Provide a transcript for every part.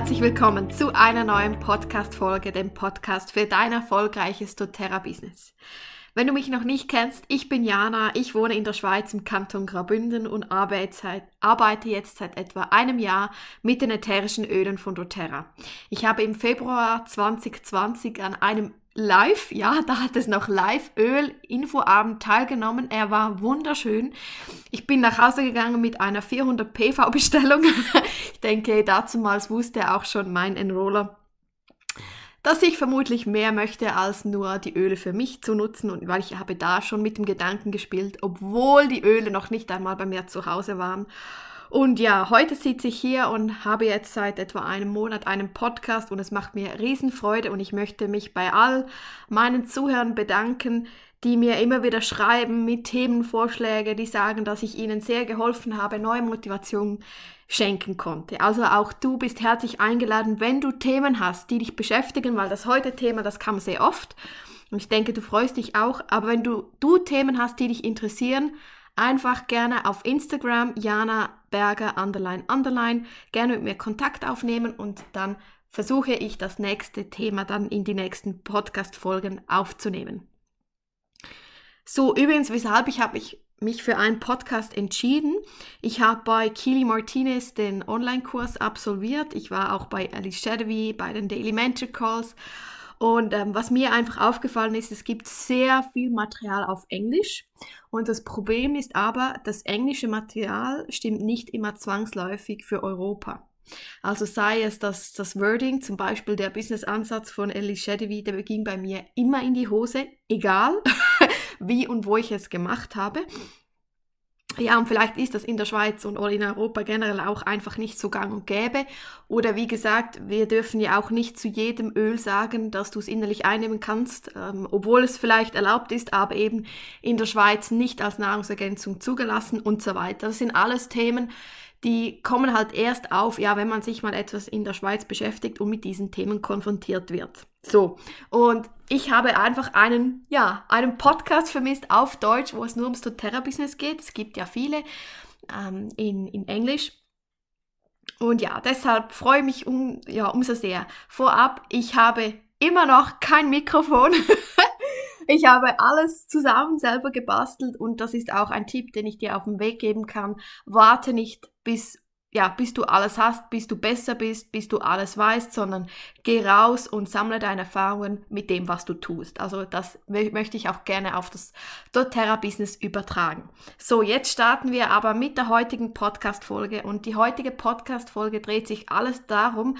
herzlich willkommen zu einer neuen Podcast-Folge, dem Podcast für dein erfolgreiches doTERRA-Business. Wenn du mich noch nicht kennst, ich bin Jana, ich wohne in der Schweiz im Kanton Graubünden und arbeite jetzt seit etwa einem Jahr mit den ätherischen Ölen von doTERRA. Ich habe im Februar 2020 an einem live, ja, da hat es noch live Öl-Infoabend teilgenommen. Er war wunderschön. Ich bin nach Hause gegangen mit einer 400 PV Bestellung. ich denke, dazumals wusste auch schon mein Enroller, dass ich vermutlich mehr möchte als nur die Öle für mich zu nutzen und weil ich habe da schon mit dem Gedanken gespielt, obwohl die Öle noch nicht einmal bei mir zu Hause waren. Und ja, heute sitze ich hier und habe jetzt seit etwa einem Monat einen Podcast und es macht mir Riesenfreude und ich möchte mich bei all meinen Zuhörern bedanken, die mir immer wieder schreiben mit Themenvorschlägen, die sagen, dass ich ihnen sehr geholfen habe, neue Motivation schenken konnte. Also auch du bist herzlich eingeladen, wenn du Themen hast, die dich beschäftigen, weil das heute Thema, das kam sehr oft. Und ich denke, du freust dich auch. Aber wenn du, du Themen hast, die dich interessieren, einfach gerne auf Instagram Jana Berger underline underline gerne mit mir Kontakt aufnehmen und dann versuche ich das nächste Thema dann in die nächsten Podcast Folgen aufzunehmen. So übrigens, weshalb ich habe mich mich für einen Podcast entschieden. Ich habe bei Keely Martinez den Online-Kurs absolviert. Ich war auch bei Alice Shadoway, bei den Daily Mentor Calls. Und ähm, was mir einfach aufgefallen ist, es gibt sehr viel Material auf Englisch. Und das Problem ist aber, das englische Material stimmt nicht immer zwangsläufig für Europa. Also sei es das, das Wording, zum Beispiel der Business-Ansatz von Ellie Shadoway, der ging bei mir immer in die Hose, egal wie und wo ich es gemacht habe. Ja, und vielleicht ist das in der Schweiz und oder in Europa generell auch einfach nicht so gang und gäbe. Oder wie gesagt, wir dürfen ja auch nicht zu jedem Öl sagen, dass du es innerlich einnehmen kannst, ähm, obwohl es vielleicht erlaubt ist, aber eben in der Schweiz nicht als Nahrungsergänzung zugelassen und so weiter. Das sind alles Themen, die kommen halt erst auf, ja, wenn man sich mal etwas in der Schweiz beschäftigt und mit diesen Themen konfrontiert wird. So, und ich habe einfach einen, ja, einen Podcast vermisst auf Deutsch, wo es nur ums doTERRA-Business geht. Es gibt ja viele ähm, in, in Englisch. Und ja, deshalb freue ich mich um, ja, umso sehr. Vorab, ich habe immer noch kein Mikrofon. ich habe alles zusammen selber gebastelt und das ist auch ein Tipp, den ich dir auf den Weg geben kann. Warte nicht bis ja, bis du alles hast, bis du besser bist, bis du alles weißt, sondern geh raus und sammle deine Erfahrungen mit dem, was du tust. Also das möchte ich auch gerne auf das doTERRA-Business übertragen. So, jetzt starten wir aber mit der heutigen Podcast-Folge und die heutige Podcast-Folge dreht sich alles darum,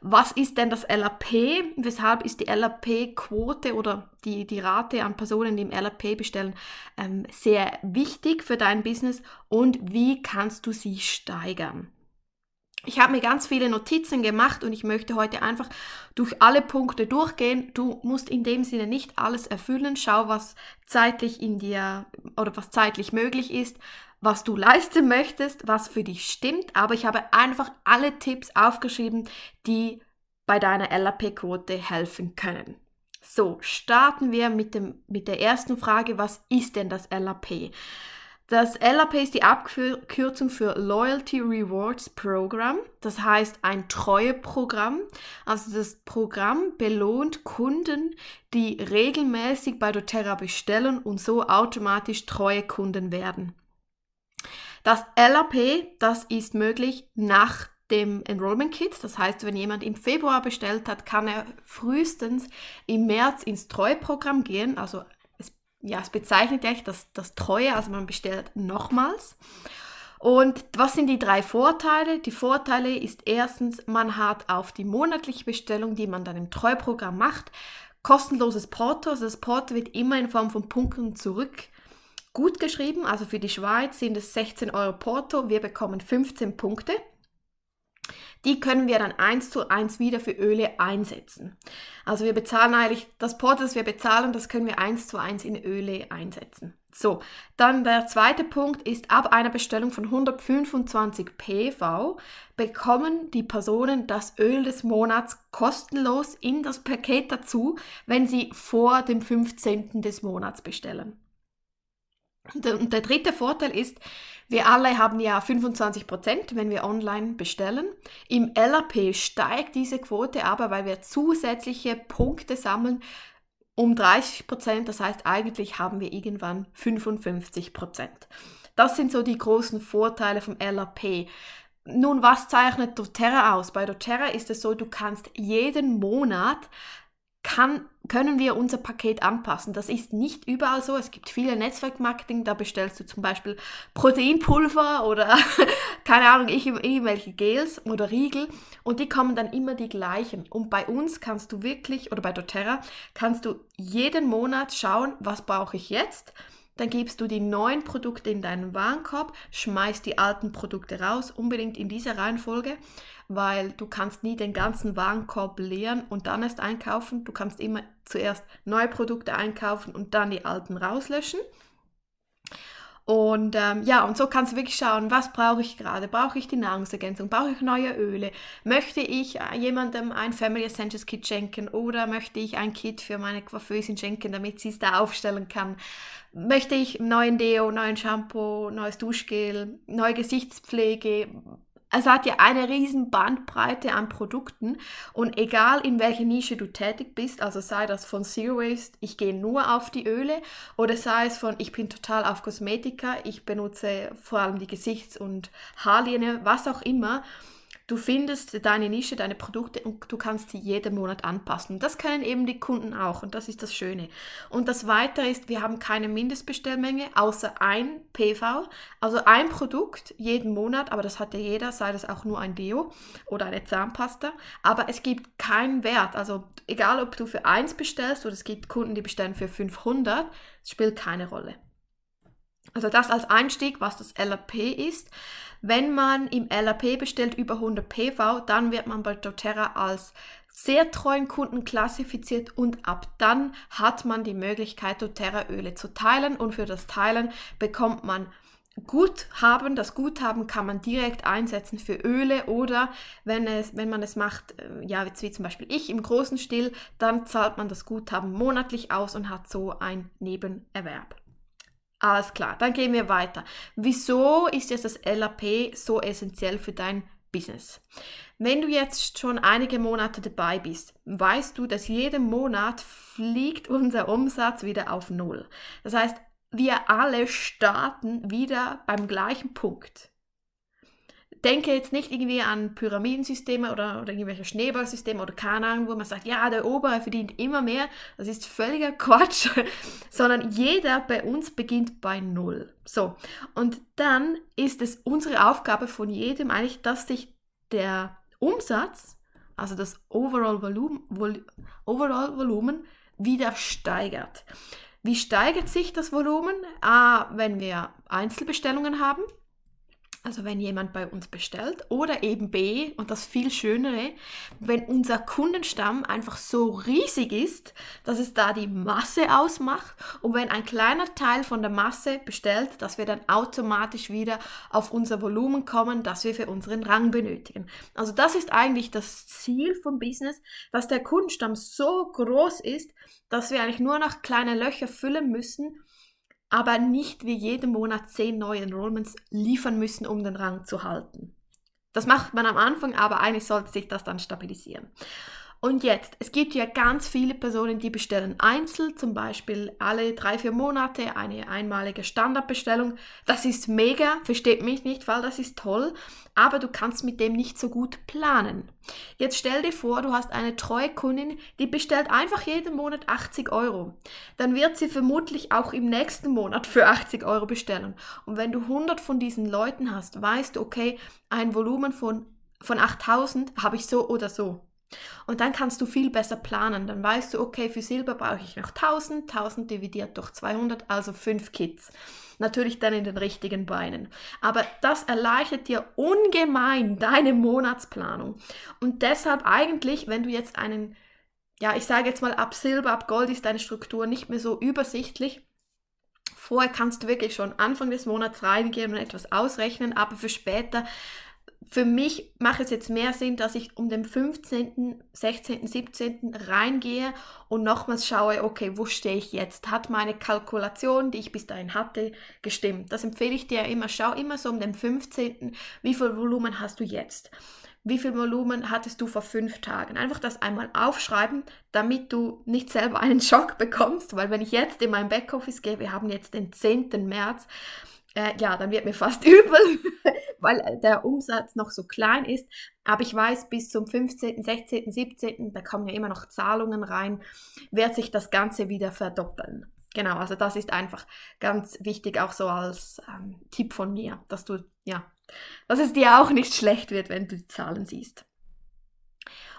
was ist denn das LAP? Weshalb ist die LAP-Quote oder die, die Rate an Personen, die im LAP bestellen, ähm, sehr wichtig für dein Business und wie kannst du sie steigern? Ich habe mir ganz viele Notizen gemacht und ich möchte heute einfach durch alle Punkte durchgehen. Du musst in dem Sinne nicht alles erfüllen. Schau, was zeitlich in dir oder was zeitlich möglich ist, was du leisten möchtest, was für dich stimmt. Aber ich habe einfach alle Tipps aufgeschrieben, die bei deiner LAP-Quote helfen können. So, starten wir mit, dem, mit der ersten Frage, was ist denn das LAP? Das LAP ist die Abkürzung für Loyalty Rewards Program. Das heißt ein Treueprogramm. Also das Programm belohnt Kunden, die regelmäßig bei doTERRA bestellen und so automatisch treue Kunden werden. Das LAP, das ist möglich nach dem Enrollment Kit. Das heißt, wenn jemand im Februar bestellt hat, kann er frühestens im März ins Treueprogramm gehen. Also ja, es bezeichnet echt das, das Treue, also man bestellt nochmals. Und was sind die drei Vorteile? Die Vorteile ist erstens, man hat auf die monatliche Bestellung, die man dann im Treuprogramm macht, kostenloses Porto. Also das Porto wird immer in Form von Punkten zurück gut geschrieben. Also für die Schweiz sind es 16 Euro Porto. Wir bekommen 15 Punkte. Die können wir dann eins zu eins wieder für Öle einsetzen. Also wir bezahlen eigentlich das Porto, das wir bezahlen, das können wir eins zu eins in Öle einsetzen. So, dann der zweite Punkt ist, ab einer Bestellung von 125 PV bekommen die Personen das Öl des Monats kostenlos in das Paket dazu, wenn sie vor dem 15. des Monats bestellen. Und der dritte Vorteil ist, wir alle haben ja 25%, wenn wir online bestellen. Im LRP steigt diese Quote aber, weil wir zusätzliche Punkte sammeln um 30%. Das heißt, eigentlich haben wir irgendwann 55%. Das sind so die großen Vorteile vom LRP. Nun, was zeichnet doTERRA aus? Bei doTERRA ist es so, du kannst jeden Monat kann, können wir unser Paket anpassen. Das ist nicht überall so. Es gibt viele Netzwerkmarketing, da bestellst du zum Beispiel Proteinpulver oder keine Ahnung, irgendwelche Gels oder Riegel und die kommen dann immer die gleichen. Und bei uns kannst du wirklich, oder bei doTERRA, kannst du jeden Monat schauen, was brauche ich jetzt dann gibst du die neuen Produkte in deinen Warenkorb, schmeißt die alten Produkte raus, unbedingt in dieser Reihenfolge, weil du kannst nie den ganzen Warenkorb leeren und dann erst einkaufen. Du kannst immer zuerst neue Produkte einkaufen und dann die alten rauslöschen. Und ähm, ja, und so kannst du wirklich schauen, was brauche ich gerade? Brauche ich die Nahrungsergänzung? Brauche ich neue Öle? Möchte ich äh, jemandem ein Family Essentials Kit schenken oder möchte ich ein Kit für meine Coiffeusin schenken, damit sie es da aufstellen kann? Möchte ich neuen Deo, neuen Shampoo, neues Duschgel, neue Gesichtspflege? Es hat ja eine riesen Bandbreite an Produkten. Und egal in welcher Nische du tätig bist, also sei das von Zero Waste, ich gehe nur auf die Öle oder sei es von ich bin total auf Kosmetika, ich benutze vor allem die Gesichts- und Haarlinie, was auch immer, Du findest deine Nische, deine Produkte und du kannst sie jeden Monat anpassen. Das können eben die Kunden auch und das ist das Schöne. Und das Weitere ist, wir haben keine Mindestbestellmenge außer ein PV, also ein Produkt jeden Monat, aber das hat ja jeder, sei das auch nur ein Deo oder eine Zahnpasta. Aber es gibt keinen Wert, also egal ob du für eins bestellst oder es gibt Kunden, die bestellen für 500, es spielt keine Rolle. Also das als Einstieg, was das LRP ist. Wenn man im LRP bestellt über 100 PV, dann wird man bei doTERRA als sehr treuen Kunden klassifiziert und ab dann hat man die Möglichkeit, doTERRA Öle zu teilen und für das Teilen bekommt man Guthaben. Das Guthaben kann man direkt einsetzen für Öle oder wenn, es, wenn man es macht, äh, ja, wie zum Beispiel ich im großen Stil, dann zahlt man das Guthaben monatlich aus und hat so ein Nebenerwerb. Alles klar, dann gehen wir weiter. Wieso ist jetzt das LAP so essentiell für dein Business? Wenn du jetzt schon einige Monate dabei bist, weißt du, dass jeden Monat fliegt unser Umsatz wieder auf Null. Das heißt, wir alle starten wieder beim gleichen Punkt denke jetzt nicht irgendwie an Pyramidensysteme oder, oder irgendwelche Schneeballsysteme oder keine Ahnung, wo man sagt, ja, der Obere verdient immer mehr. Das ist völliger Quatsch, sondern jeder bei uns beginnt bei Null. So, und dann ist es unsere Aufgabe von jedem eigentlich, dass sich der Umsatz, also das Overall Volumen, Vol Overall Volumen wieder steigert. Wie steigert sich das Volumen? A, wenn wir Einzelbestellungen haben also wenn jemand bei uns bestellt, oder eben B, und das viel Schönere, wenn unser Kundenstamm einfach so riesig ist, dass es da die Masse ausmacht und wenn ein kleiner Teil von der Masse bestellt, dass wir dann automatisch wieder auf unser Volumen kommen, das wir für unseren Rang benötigen. Also das ist eigentlich das Ziel vom Business, dass der Kundenstamm so groß ist, dass wir eigentlich nur noch kleine Löcher füllen müssen, aber nicht wie jeden Monat zehn neue Enrollments liefern müssen, um den Rang zu halten. Das macht man am Anfang, aber eigentlich sollte sich das dann stabilisieren. Und jetzt, es gibt ja ganz viele Personen, die bestellen einzeln, zum Beispiel alle drei, vier Monate eine einmalige Standardbestellung. Das ist mega, versteht mich nicht, weil das ist toll, aber du kannst mit dem nicht so gut planen. Jetzt stell dir vor, du hast eine treue Kundin, die bestellt einfach jeden Monat 80 Euro. Dann wird sie vermutlich auch im nächsten Monat für 80 Euro bestellen. Und wenn du 100 von diesen Leuten hast, weißt du, okay, ein Volumen von, von 8000 habe ich so oder so. Und dann kannst du viel besser planen. Dann weißt du, okay, für Silber brauche ich noch 1000, 1000 dividiert durch 200, also 5 Kits. Natürlich dann in den richtigen Beinen. Aber das erleichtert dir ungemein deine Monatsplanung. Und deshalb eigentlich, wenn du jetzt einen, ja, ich sage jetzt mal, ab Silber, ab Gold ist deine Struktur nicht mehr so übersichtlich. Vorher kannst du wirklich schon Anfang des Monats reingehen und etwas ausrechnen, aber für später für mich macht es jetzt mehr Sinn, dass ich um den 15., 16., 17. reingehe und nochmals schaue, okay, wo stehe ich jetzt? Hat meine Kalkulation, die ich bis dahin hatte, gestimmt? Das empfehle ich dir immer. Schau immer so um den 15., wie viel Volumen hast du jetzt? Wie viel Volumen hattest du vor fünf Tagen? Einfach das einmal aufschreiben, damit du nicht selber einen Schock bekommst, weil wenn ich jetzt in mein Backoffice gehe, wir haben jetzt den 10. März, äh, ja, dann wird mir fast übel, weil der Umsatz noch so klein ist. Aber ich weiß, bis zum 15., 16., 17., da kommen ja immer noch Zahlungen rein, wird sich das Ganze wieder verdoppeln. Genau, also das ist einfach ganz wichtig, auch so als ähm, Tipp von mir, dass du, ja, dass es dir auch nicht schlecht wird, wenn du die Zahlen siehst.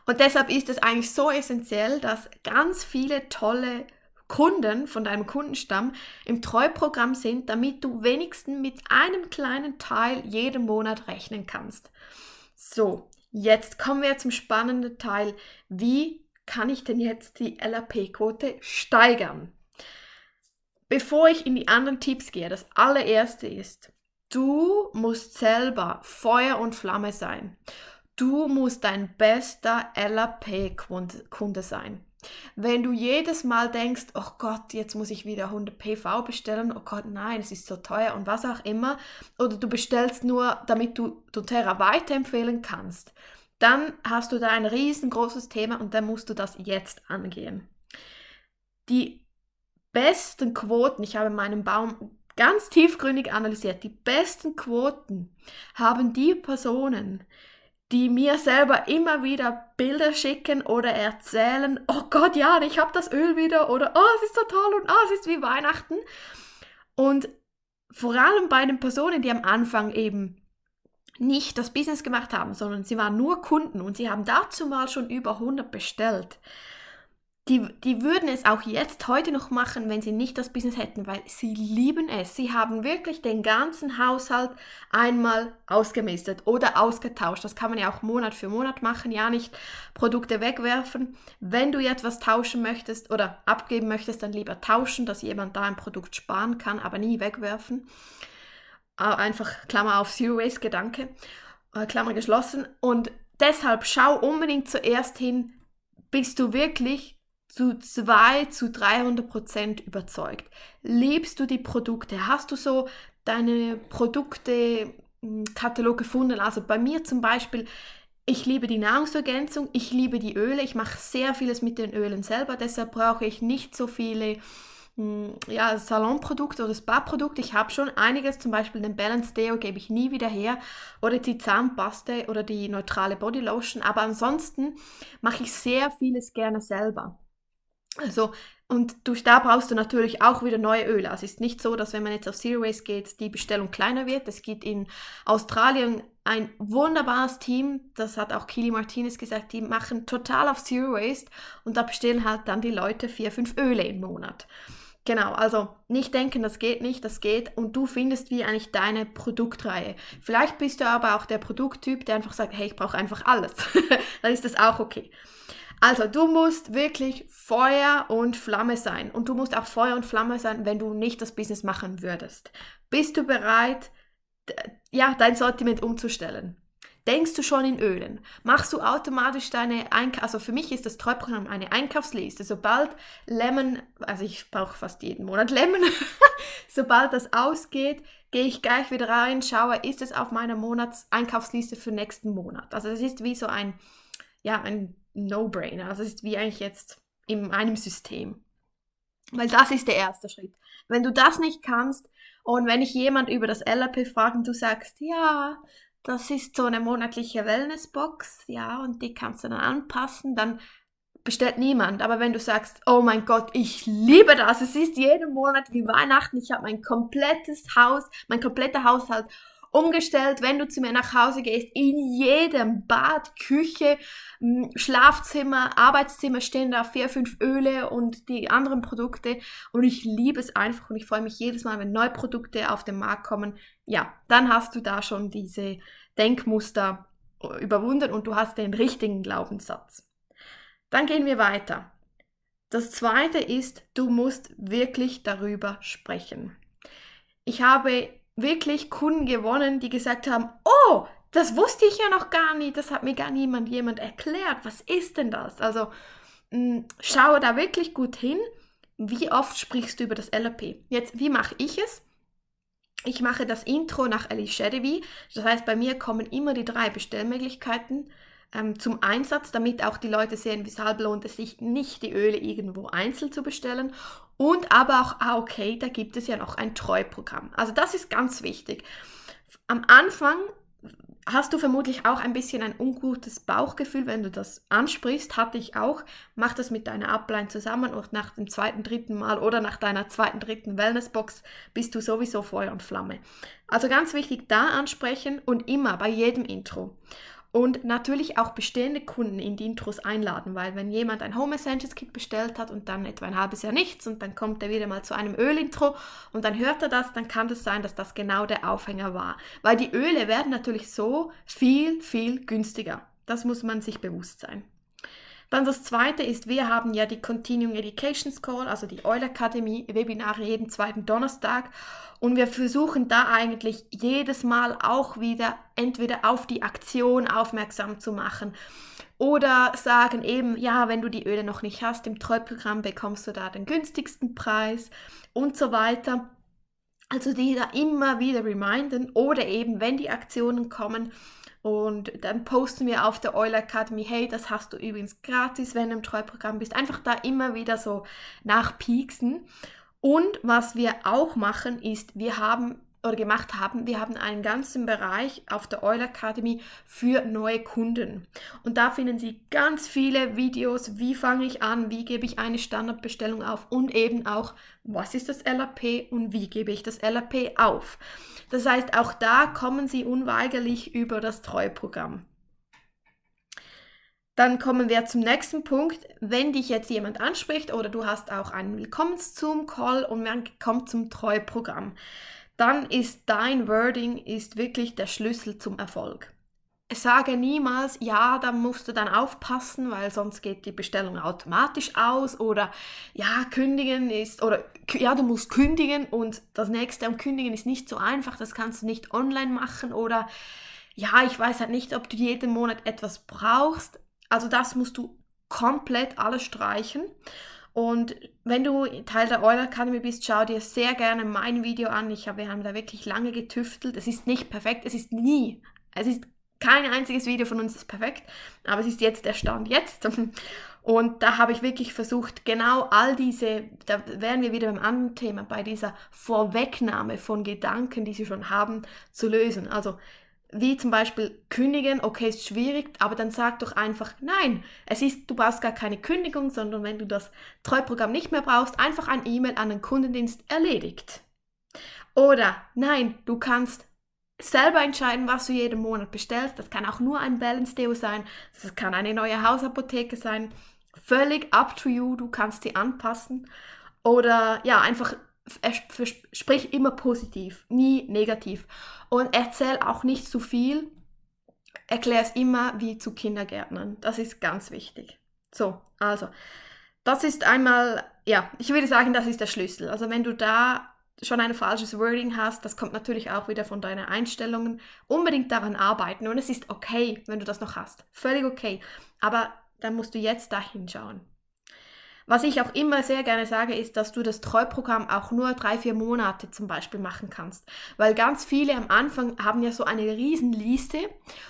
Und deshalb ist es eigentlich so essentiell, dass ganz viele tolle Kunden von deinem Kundenstamm im Treuprogramm sind, damit du wenigstens mit einem kleinen Teil jeden Monat rechnen kannst. So, jetzt kommen wir zum spannenden Teil. Wie kann ich denn jetzt die LAP-Quote steigern? Bevor ich in die anderen Tipps gehe, das allererste ist, du musst selber Feuer und Flamme sein. Du musst dein bester LAP-Kunde sein. Wenn du jedes Mal denkst, oh Gott, jetzt muss ich wieder 100 PV bestellen, oh Gott, nein, es ist so teuer und was auch immer, oder du bestellst nur, damit du doTERRA weiterempfehlen kannst, dann hast du da ein riesengroßes Thema und dann musst du das jetzt angehen. Die besten Quoten, ich habe meinen Baum ganz tiefgründig analysiert, die besten Quoten haben die Personen, die mir selber immer wieder Bilder schicken oder erzählen, oh Gott, ja, ich habe das Öl wieder oder oh, es ist so toll und oh, es ist wie Weihnachten. Und vor allem bei den Personen, die am Anfang eben nicht das Business gemacht haben, sondern sie waren nur Kunden und sie haben dazu mal schon über 100 bestellt, die, die würden es auch jetzt heute noch machen, wenn sie nicht das Business hätten, weil sie lieben es. Sie haben wirklich den ganzen Haushalt einmal ausgemistet oder ausgetauscht. Das kann man ja auch Monat für Monat machen, ja nicht Produkte wegwerfen. Wenn du jetzt was tauschen möchtest oder abgeben möchtest, dann lieber tauschen, dass jemand da ein Produkt sparen kann, aber nie wegwerfen. Einfach Klammer auf Zero Waste Gedanke, äh, Klammer geschlossen. Und deshalb schau unbedingt zuerst hin, bist du wirklich zu 2 zu 300 Prozent überzeugt? Liebst du die Produkte? Hast du so deine Produkte-Katalog hm, gefunden? Also bei mir zum Beispiel, ich liebe die Nahrungsergänzung, ich liebe die Öle, ich mache sehr vieles mit den Ölen selber, deshalb brauche ich nicht so viele hm, ja, Salonprodukte oder Spa-Produkte. Ich habe schon einiges, zum Beispiel den Balance Deo gebe ich nie wieder her oder die Zahnpaste oder die neutrale Body Lotion, aber ansonsten mache ich sehr vieles gerne selber. Also, und durch da brauchst du natürlich auch wieder neue Öle. Also es ist nicht so, dass wenn man jetzt auf Zero Waste geht, die Bestellung kleiner wird. Es gibt in Australien ein wunderbares Team, das hat auch Kili Martinez gesagt, die machen total auf Zero Waste und da bestellen halt dann die Leute vier, fünf Öle im Monat. Genau, also nicht denken, das geht nicht, das geht und du findest wie eigentlich deine Produktreihe. Vielleicht bist du aber auch der Produkttyp, der einfach sagt, hey, ich brauche einfach alles. dann ist das auch okay. Also du musst wirklich Feuer und Flamme sein. Und du musst auch Feuer und Flamme sein, wenn du nicht das Business machen würdest. Bist du bereit, ja, dein Sortiment umzustellen? Denkst du schon in Ölen? Machst du automatisch deine Einkauf, also für mich ist das Treuprogramm eine Einkaufsliste. Sobald Lemon, also ich brauche fast jeden Monat Lemon, sobald das ausgeht, gehe ich gleich wieder rein, schaue, ist es auf meiner Monatseinkaufsliste für nächsten Monat. Also es ist wie so ein, ja, ein No-Brainer. Also es ist wie eigentlich jetzt in einem System. Weil das ist der erste Schritt. Wenn du das nicht kannst und wenn ich jemand über das LRP frage und du sagst, ja, das ist so eine monatliche Wellnessbox, ja, und die kannst du dann anpassen, dann bestellt niemand. Aber wenn du sagst, oh mein Gott, ich liebe das, es ist jeden Monat wie Weihnachten, ich habe mein komplettes Haus, mein kompletter Haushalt umgestellt, wenn du zu mir nach Hause gehst, in jedem Bad, Küche, Schlafzimmer, Arbeitszimmer stehen da vier, fünf Öle und die anderen Produkte und ich liebe es einfach und ich freue mich jedes Mal, wenn neue Produkte auf den Markt kommen. Ja, dann hast du da schon diese Denkmuster überwunden und du hast den richtigen Glaubenssatz. Dann gehen wir weiter. Das zweite ist, du musst wirklich darüber sprechen. Ich habe wirklich Kunden gewonnen, die gesagt haben, oh, das wusste ich ja noch gar nicht, das hat mir gar niemand jemand erklärt. Was ist denn das? Also mh, mm, schaue da wirklich gut hin, wie oft sprichst du über das LRP. Jetzt, wie mache ich es? Ich mache das Intro nach Alice Shadewy. Das heißt, bei mir kommen immer die drei Bestellmöglichkeiten ähm, zum Einsatz, damit auch die Leute sehen, weshalb lohnt es sich nicht, die Öle irgendwo einzeln zu bestellen. Und aber auch, ah, okay, da gibt es ja noch ein Treuprogramm. Also das ist ganz wichtig. Am Anfang hast du vermutlich auch ein bisschen ein ungutes Bauchgefühl, wenn du das ansprichst. Hatte ich auch. Mach das mit deiner Upline zusammen und nach dem zweiten, dritten Mal oder nach deiner zweiten, dritten Wellnessbox bist du sowieso Feuer und Flamme. Also ganz wichtig, da ansprechen und immer bei jedem Intro. Und natürlich auch bestehende Kunden in die Intros einladen, weil wenn jemand ein Home Essentials Kit bestellt hat und dann etwa ein halbes Jahr nichts und dann kommt er wieder mal zu einem Ölintro und dann hört er das, dann kann das sein, dass das genau der Aufhänger war. Weil die Öle werden natürlich so viel, viel günstiger. Das muss man sich bewusst sein. Dann das zweite ist, wir haben ja die Continuing Education School, also die Euler Akademie, Webinare jeden zweiten Donnerstag. Und wir versuchen da eigentlich jedes Mal auch wieder entweder auf die Aktion aufmerksam zu machen oder sagen eben, ja, wenn du die Öle noch nicht hast, im Treuprogramm bekommst du da den günstigsten Preis und so weiter. Also die da immer wieder reminden oder eben, wenn die Aktionen kommen, und dann posten wir auf der Euler Academy, hey, das hast du übrigens gratis, wenn du im Treuprogramm bist. Einfach da immer wieder so nachpieksen. Und was wir auch machen, ist, wir haben oder gemacht haben, wir haben einen ganzen Bereich auf der Euler Academy für neue Kunden. Und da finden Sie ganz viele Videos, wie fange ich an, wie gebe ich eine Standardbestellung auf und eben auch, was ist das LAP und wie gebe ich das LAP auf. Das heißt, auch da kommen Sie unweigerlich über das Treuprogramm. Dann kommen wir zum nächsten Punkt. Wenn dich jetzt jemand anspricht oder du hast auch einen Willkommens-Zoom-Call und man kommt zum Treuprogramm, dann ist dein Wording ist wirklich der Schlüssel zum Erfolg. Sage niemals, ja, da musst du dann aufpassen, weil sonst geht die Bestellung automatisch aus oder ja, kündigen ist oder ja, du musst kündigen und das nächste am Kündigen ist nicht so einfach, das kannst du nicht online machen oder ja, ich weiß halt nicht, ob du jeden Monat etwas brauchst. Also das musst du komplett alles streichen. Und wenn du Teil der Euler Academy bist, schau dir sehr gerne mein Video an. Ich habe, wir haben da wirklich lange getüftelt. Es ist nicht perfekt, es ist nie, es ist kein einziges Video von uns ist perfekt, aber es ist jetzt der Stand jetzt. Und da habe ich wirklich versucht, genau all diese, da wären wir wieder beim anderen Thema, bei dieser Vorwegnahme von Gedanken, die sie schon haben, zu lösen. Also wie zum Beispiel kündigen, okay, ist schwierig, aber dann sag doch einfach, nein, es ist, du brauchst gar keine Kündigung, sondern wenn du das Treuprogramm nicht mehr brauchst, einfach ein E-Mail an den Kundendienst erledigt. Oder nein, du kannst selber entscheiden, was du jeden Monat bestellst. Das kann auch nur ein Balance Deo sein, das kann eine neue Hausapotheke sein. Völlig up to you, du kannst die anpassen. Oder ja, einfach sprich immer positiv, nie negativ. Und erzähl auch nicht zu viel. Erklär es immer wie zu Kindergärtnern. Das ist ganz wichtig. So, also, das ist einmal, ja, ich würde sagen, das ist der Schlüssel. Also, wenn du da schon ein falsches Wording hast, das kommt natürlich auch wieder von deinen Einstellungen. Unbedingt daran arbeiten. Und es ist okay, wenn du das noch hast. Völlig okay. Aber dann musst du jetzt da hinschauen. Was ich auch immer sehr gerne sage, ist, dass du das Treuprogramm auch nur drei, vier Monate zum Beispiel machen kannst. Weil ganz viele am Anfang haben ja so eine Riesenliste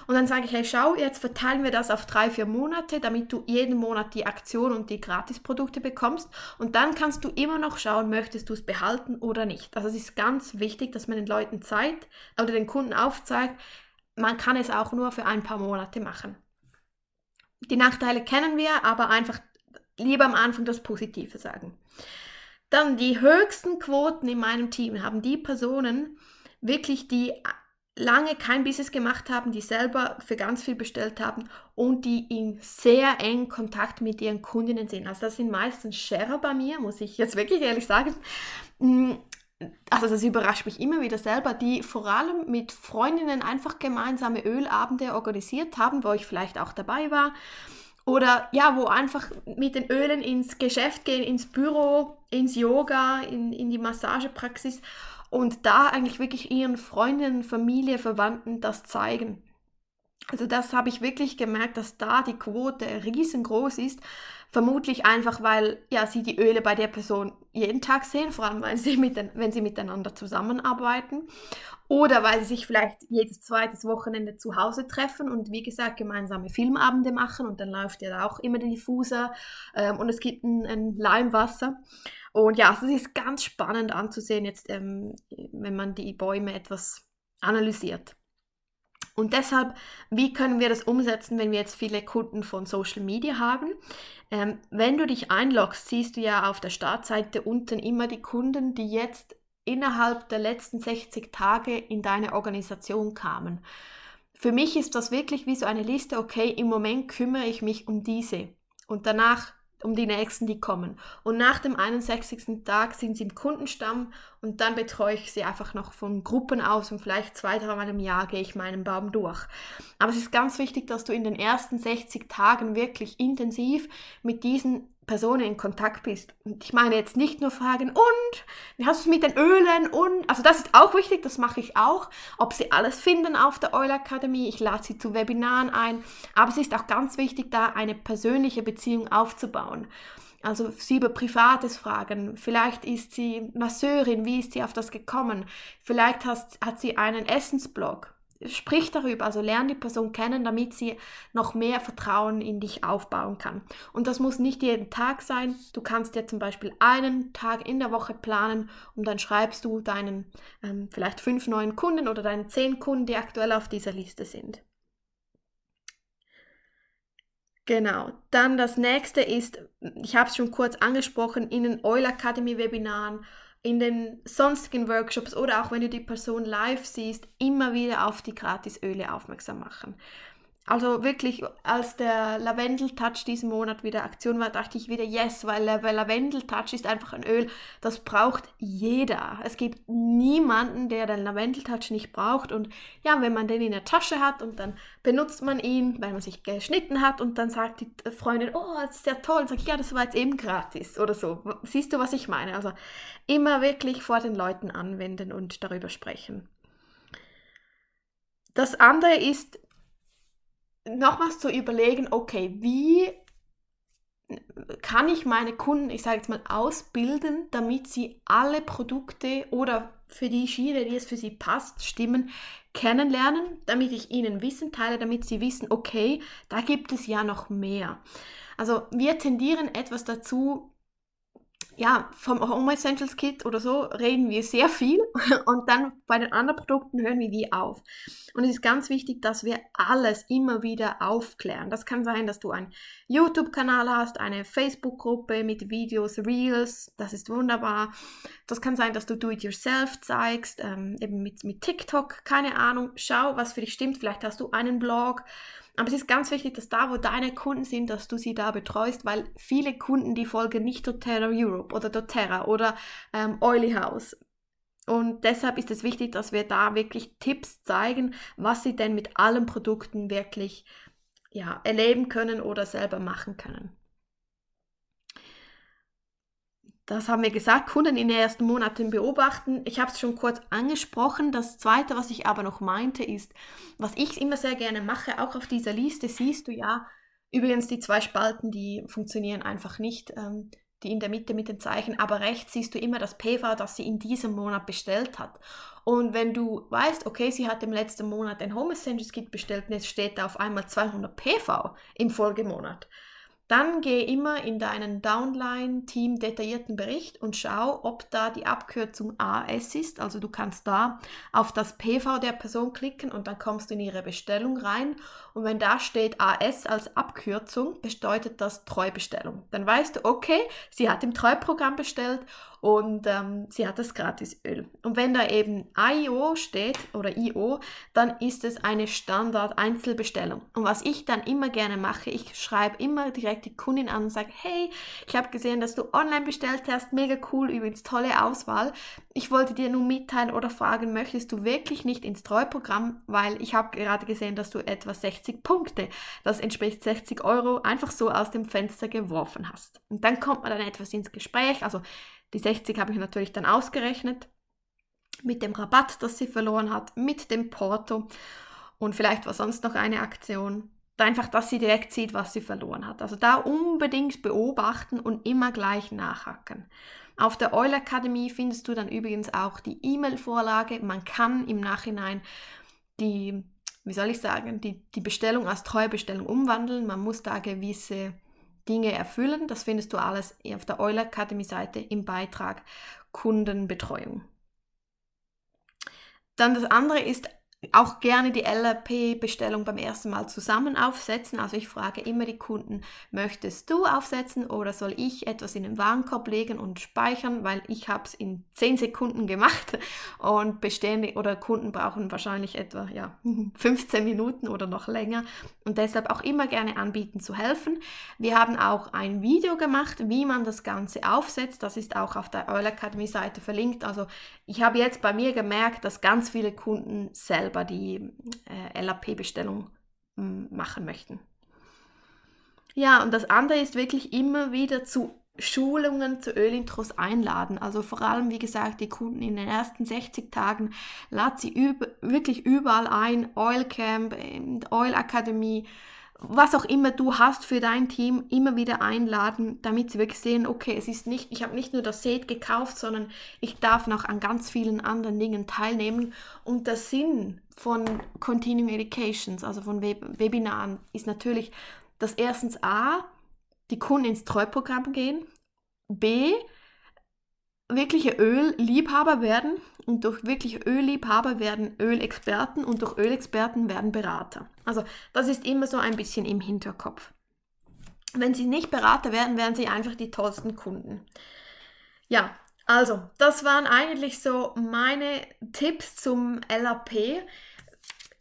und dann sage ich, hey, schau, jetzt verteilen wir das auf drei, vier Monate, damit du jeden Monat die Aktion und die Gratisprodukte bekommst und dann kannst du immer noch schauen, möchtest du es behalten oder nicht. Also es ist ganz wichtig, dass man den Leuten Zeit oder den Kunden aufzeigt, man kann es auch nur für ein paar Monate machen. Die Nachteile kennen wir, aber einfach lieber am Anfang das Positive sagen. Dann die höchsten Quoten in meinem Team haben die Personen wirklich, die lange kein Business gemacht haben, die selber für ganz viel bestellt haben und die in sehr engen Kontakt mit ihren Kundinnen sind. Also das sind meistens Sharer bei mir, muss ich jetzt wirklich ehrlich sagen. Mm, also das überrascht mich immer wieder selber, die vor allem mit Freundinnen einfach gemeinsame Ölabende organisiert haben, wo ich vielleicht auch dabei war oder ja, wo einfach mit den Ölen ins Geschäft gehen, ins Büro, ins Yoga, in, in die Massagepraxis und da eigentlich wirklich ihren Freundinnen, Familie, Verwandten das zeigen. Also das habe ich wirklich gemerkt, dass da die Quote riesengroß ist. Vermutlich einfach, weil ja, sie die Öle bei der Person jeden Tag sehen, vor allem weil sie mit, wenn sie miteinander zusammenarbeiten. Oder weil sie sich vielleicht jedes zweites Wochenende zu Hause treffen und wie gesagt gemeinsame Filmabende machen und dann läuft ja da auch immer der Diffuser ähm, und es gibt ein, ein Leimwasser. Und ja, also es ist ganz spannend anzusehen jetzt, ähm, wenn man die Bäume etwas analysiert. Und deshalb, wie können wir das umsetzen, wenn wir jetzt viele Kunden von Social Media haben? Ähm, wenn du dich einloggst, siehst du ja auf der Startseite unten immer die Kunden, die jetzt innerhalb der letzten 60 Tage in deine Organisation kamen. Für mich ist das wirklich wie so eine Liste, okay, im Moment kümmere ich mich um diese und danach um die nächsten, die kommen. Und nach dem 61. Tag sind sie im Kundenstamm und dann betreue ich sie einfach noch von Gruppen aus und vielleicht zwei, dreimal im Jahr gehe ich meinen Baum durch. Aber es ist ganz wichtig, dass du in den ersten 60 Tagen wirklich intensiv mit diesen Personen in Kontakt bist. Und ich meine jetzt nicht nur fragen, und wie hast du es mit den Ölen und, also das ist auch wichtig, das mache ich auch, ob sie alles finden auf der Oil Akademie. Ich lade sie zu Webinaren ein, aber es ist auch ganz wichtig, da eine persönliche Beziehung aufzubauen. Also sie über Privates fragen. Vielleicht ist sie Masseurin, wie ist sie auf das gekommen? Vielleicht hat, hat sie einen Essensblog sprich darüber, also lerne die Person kennen, damit sie noch mehr Vertrauen in dich aufbauen kann. Und das muss nicht jeden Tag sein. Du kannst dir zum Beispiel einen Tag in der Woche planen und dann schreibst du deinen ähm, vielleicht fünf neuen Kunden oder deinen zehn Kunden, die aktuell auf dieser Liste sind. Genau. Dann das nächste ist, ich habe es schon kurz angesprochen, in den Oil Academy Webinaren in den sonstigen Workshops oder auch wenn du die Person live siehst, immer wieder auf die Gratisöle aufmerksam machen. Also wirklich, als der Lavendel-Touch diesen Monat wieder Aktion war, dachte ich wieder, yes, weil Lavendel-Touch ist einfach ein Öl, das braucht jeder. Es gibt niemanden, der den Lavendel-Touch nicht braucht. Und ja, wenn man den in der Tasche hat und dann benutzt man ihn, weil man sich geschnitten hat und dann sagt die Freundin, oh, das ist ja toll, sag ich, ja, das war jetzt eben gratis oder so. Siehst du, was ich meine? Also immer wirklich vor den Leuten anwenden und darüber sprechen. Das andere ist, nochmals zu überlegen, okay, wie kann ich meine Kunden, ich sage jetzt mal, ausbilden, damit sie alle Produkte oder für die Schiene, die es für sie passt, Stimmen kennenlernen, damit ich ihnen Wissen teile, damit sie wissen, okay, da gibt es ja noch mehr. Also wir tendieren etwas dazu, ja, vom Home Essentials Kit oder so reden wir sehr viel und dann bei den anderen Produkten hören wir wie auf. Und es ist ganz wichtig, dass wir alles immer wieder aufklären. Das kann sein, dass du einen YouTube-Kanal hast, eine Facebook-Gruppe mit Videos, Reels, das ist wunderbar. Das kann sein, dass du Do-it-yourself zeigst, ähm, eben mit, mit TikTok, keine Ahnung. Schau, was für dich stimmt. Vielleicht hast du einen Blog aber es ist ganz wichtig, dass da, wo deine Kunden sind, dass du sie da betreust, weil viele Kunden, die folgen nicht doTERRA Europe oder doTERRA oder ähm, Oily House. Und deshalb ist es wichtig, dass wir da wirklich Tipps zeigen, was sie denn mit allen Produkten wirklich ja, erleben können oder selber machen können. Das haben wir gesagt, Kunden in den ersten Monaten beobachten. Ich habe es schon kurz angesprochen. Das Zweite, was ich aber noch meinte, ist, was ich immer sehr gerne mache, auch auf dieser Liste siehst du ja, übrigens die zwei Spalten, die funktionieren einfach nicht, ähm, die in der Mitte mit den Zeichen, aber rechts siehst du immer das PV, das sie in diesem Monat bestellt hat. Und wenn du weißt, okay, sie hat im letzten Monat ein Home Essentials Kit bestellt und jetzt steht da auf einmal 200 PV im Folgemonat, dann geh immer in deinen Downline-Team detaillierten Bericht und schau, ob da die Abkürzung AS ist. Also du kannst da auf das PV der Person klicken und dann kommst du in ihre Bestellung rein. Und wenn da steht AS als Abkürzung, bedeutet das Treubestellung. Dann weißt du, okay, sie hat im Treuprogramm bestellt und ähm, sie hat das Gratisöl. Und wenn da eben IO steht oder IO, dann ist es eine Standard-Einzelbestellung. Und was ich dann immer gerne mache, ich schreibe immer direkt die Kundin an und sage, hey, ich habe gesehen, dass du online bestellt hast, mega cool, übrigens tolle Auswahl. Ich wollte dir nur mitteilen oder fragen, möchtest du wirklich nicht ins Treuprogramm, weil ich habe gerade gesehen, dass du etwa 60 Punkte, das entspricht 60 Euro, einfach so aus dem Fenster geworfen hast. Und dann kommt man dann etwas ins Gespräch, also die 60 habe ich natürlich dann ausgerechnet mit dem Rabatt, das sie verloren hat, mit dem Porto. Und vielleicht war sonst noch eine Aktion. Einfach, dass sie direkt sieht, was sie verloren hat. Also da unbedingt beobachten und immer gleich nachhaken. Auf der Euler Akademie findest du dann übrigens auch die E-Mail-Vorlage. Man kann im Nachhinein die, wie soll ich sagen, die, die Bestellung als Treuebestellung umwandeln. Man muss da gewisse Dinge erfüllen. Das findest du alles auf der Euler Academy Seite im Beitrag Kundenbetreuung. Dann das andere ist auch gerne die LRP-Bestellung beim ersten Mal zusammen aufsetzen. Also ich frage immer die Kunden, möchtest du aufsetzen oder soll ich etwas in den Warenkorb legen und speichern, weil ich habe es in 10 Sekunden gemacht und bestehende oder Kunden brauchen wahrscheinlich etwa ja, 15 Minuten oder noch länger und deshalb auch immer gerne anbieten zu helfen. Wir haben auch ein Video gemacht, wie man das Ganze aufsetzt. Das ist auch auf der Oil Academy Seite verlinkt. Also ich habe jetzt bei mir gemerkt, dass ganz viele Kunden selber die äh, LAP-Bestellung hm, machen möchten. Ja, und das andere ist wirklich immer wieder zu Schulungen zu Ölintros einladen. Also vor allem, wie gesagt, die Kunden in den ersten 60 Tagen, lad sie über, wirklich überall ein, Oil Camp, ähm, Oil Akademie, was auch immer du hast für dein Team, immer wieder einladen, damit sie wirklich sehen, okay, es ist nicht, ich habe nicht nur das Set gekauft, sondern ich darf noch an ganz vielen anderen Dingen teilnehmen. Und der Sinn von Continuing Educations, also von Web Webinaren, ist natürlich, dass erstens A, die Kunden ins Treuprogramm gehen, B, wirkliche Ölliebhaber werden und durch wirkliche Ölliebhaber werden Ölexperten und durch Ölexperten werden Berater. Also das ist immer so ein bisschen im Hinterkopf. Wenn sie nicht Berater werden, werden sie einfach die tollsten Kunden. Ja, also das waren eigentlich so meine Tipps zum LAP.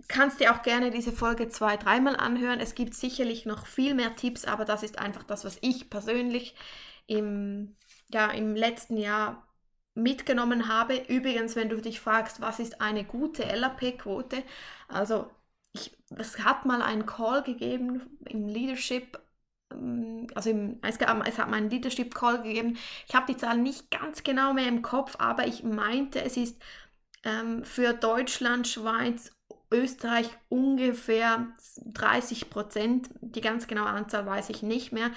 Kannst dir auch gerne diese Folge zwei, dreimal anhören. Es gibt sicherlich noch viel mehr Tipps, aber das ist einfach das, was ich persönlich im ja, im letzten Jahr mitgenommen habe. Übrigens, wenn du dich fragst, was ist eine gute LAP-Quote, also ich, es hat mal einen Call gegeben im Leadership, ähm, also im, es, gab, es hat mal einen Leadership-Call gegeben. Ich habe die Zahlen nicht ganz genau mehr im Kopf, aber ich meinte, es ist ähm, für Deutschland, Schweiz, Österreich ungefähr 30 Prozent. Die ganz genaue Anzahl weiß ich nicht mehr.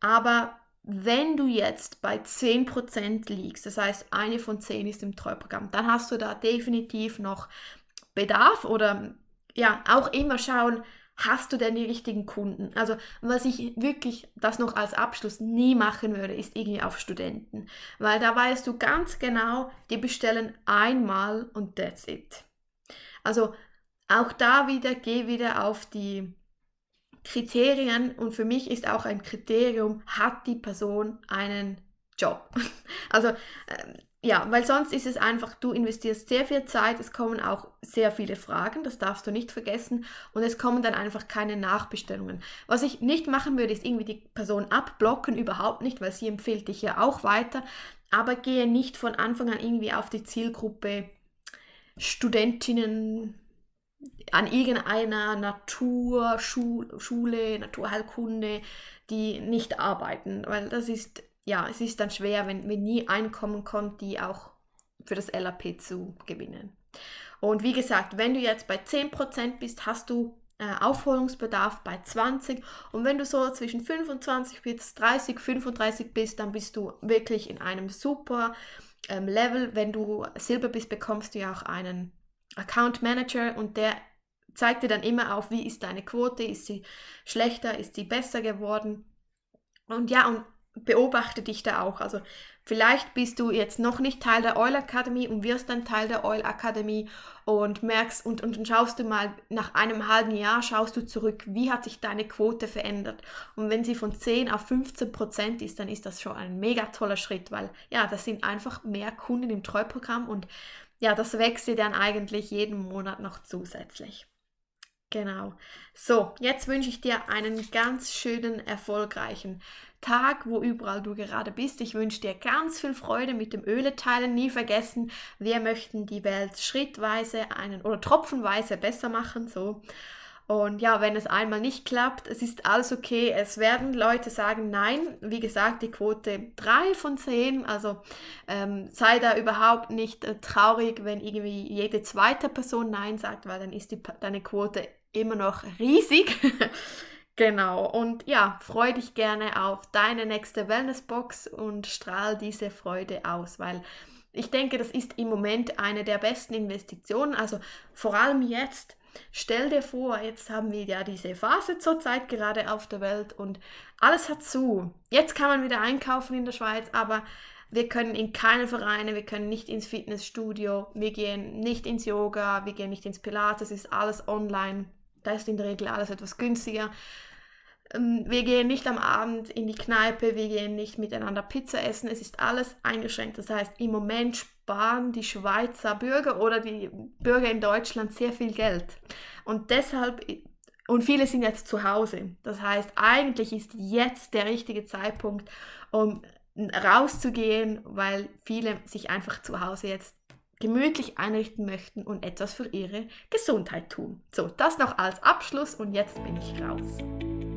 Aber wenn du jetzt bei 10% liegst, das heißt eine von 10 ist im Treuprogramm, dann hast du da definitiv noch Bedarf oder ja, auch immer schauen, hast du denn die richtigen Kunden? Also was ich wirklich das noch als Abschluss nie machen würde, ist irgendwie auf Studenten, weil da weißt du ganz genau, die bestellen einmal und that's it. Also auch da wieder, geh wieder auf die Kriterien und für mich ist auch ein Kriterium, hat die Person einen Job. Also ähm, ja, weil sonst ist es einfach, du investierst sehr viel Zeit, es kommen auch sehr viele Fragen, das darfst du nicht vergessen und es kommen dann einfach keine Nachbestellungen. Was ich nicht machen würde, ist irgendwie die Person abblocken, überhaupt nicht, weil sie empfiehlt dich ja auch weiter, aber gehe nicht von Anfang an irgendwie auf die Zielgruppe Studentinnen, an irgendeiner Naturschule, Naturheilkunde, die nicht arbeiten, weil das ist, ja, es ist dann schwer, wenn, wenn nie Einkommen kommt, die auch für das LAP zu gewinnen. Und wie gesagt, wenn du jetzt bei 10% bist, hast du äh, Aufholungsbedarf bei 20 und wenn du so zwischen 25 bis 30, 35 bist, dann bist du wirklich in einem super ähm, Level. Wenn du Silber bist, bekommst du ja auch einen Account Manager und der zeigt dir dann immer auf, wie ist deine Quote, ist sie schlechter, ist sie besser geworden. Und ja, und beobachte dich da auch. Also vielleicht bist du jetzt noch nicht Teil der Oil Academy und wirst dann Teil der Oil Academy und merkst und, und, und schaust du mal nach einem halben Jahr, schaust du zurück, wie hat sich deine Quote verändert. Und wenn sie von 10 auf 15 Prozent ist, dann ist das schon ein mega toller Schritt, weil ja, das sind einfach mehr Kunden im Treuprogramm und ja, das wächst dir dann eigentlich jeden Monat noch zusätzlich. Genau. So, jetzt wünsche ich dir einen ganz schönen, erfolgreichen Tag, wo überall du gerade bist. Ich wünsche dir ganz viel Freude mit dem Öleteilen. Nie vergessen, wir möchten die Welt schrittweise einen oder tropfenweise besser machen. So. Und ja, wenn es einmal nicht klappt, es ist alles okay. Es werden Leute sagen nein. Wie gesagt, die Quote 3 von 10. Also ähm, sei da überhaupt nicht äh, traurig, wenn irgendwie jede zweite Person nein sagt, weil dann ist die, deine Quote immer noch riesig. genau. Und ja, freu dich gerne auf deine nächste Wellnessbox und strahl diese Freude aus, weil ich denke, das ist im Moment eine der besten Investitionen. Also vor allem jetzt Stell dir vor, jetzt haben wir ja diese Phase zurzeit gerade auf der Welt und alles hat zu. Jetzt kann man wieder einkaufen in der Schweiz, aber wir können in keine Vereine, wir können nicht ins Fitnessstudio, wir gehen nicht ins Yoga, wir gehen nicht ins Pilates, ist alles online. Da ist in der Regel alles etwas günstiger. Ähm, wir gehen nicht am Abend in die Kneipe, wir gehen nicht miteinander Pizza essen, es ist alles eingeschränkt. Das heißt, im Moment sparen die Schweizer Bürger oder die Bürger in Deutschland sehr viel Geld. Und deshalb, und viele sind jetzt zu Hause. Das heißt, eigentlich ist jetzt der richtige Zeitpunkt, um rauszugehen, weil viele sich einfach zu Hause jetzt gemütlich einrichten möchten und etwas für ihre Gesundheit tun. So, das noch als Abschluss und jetzt bin ich raus.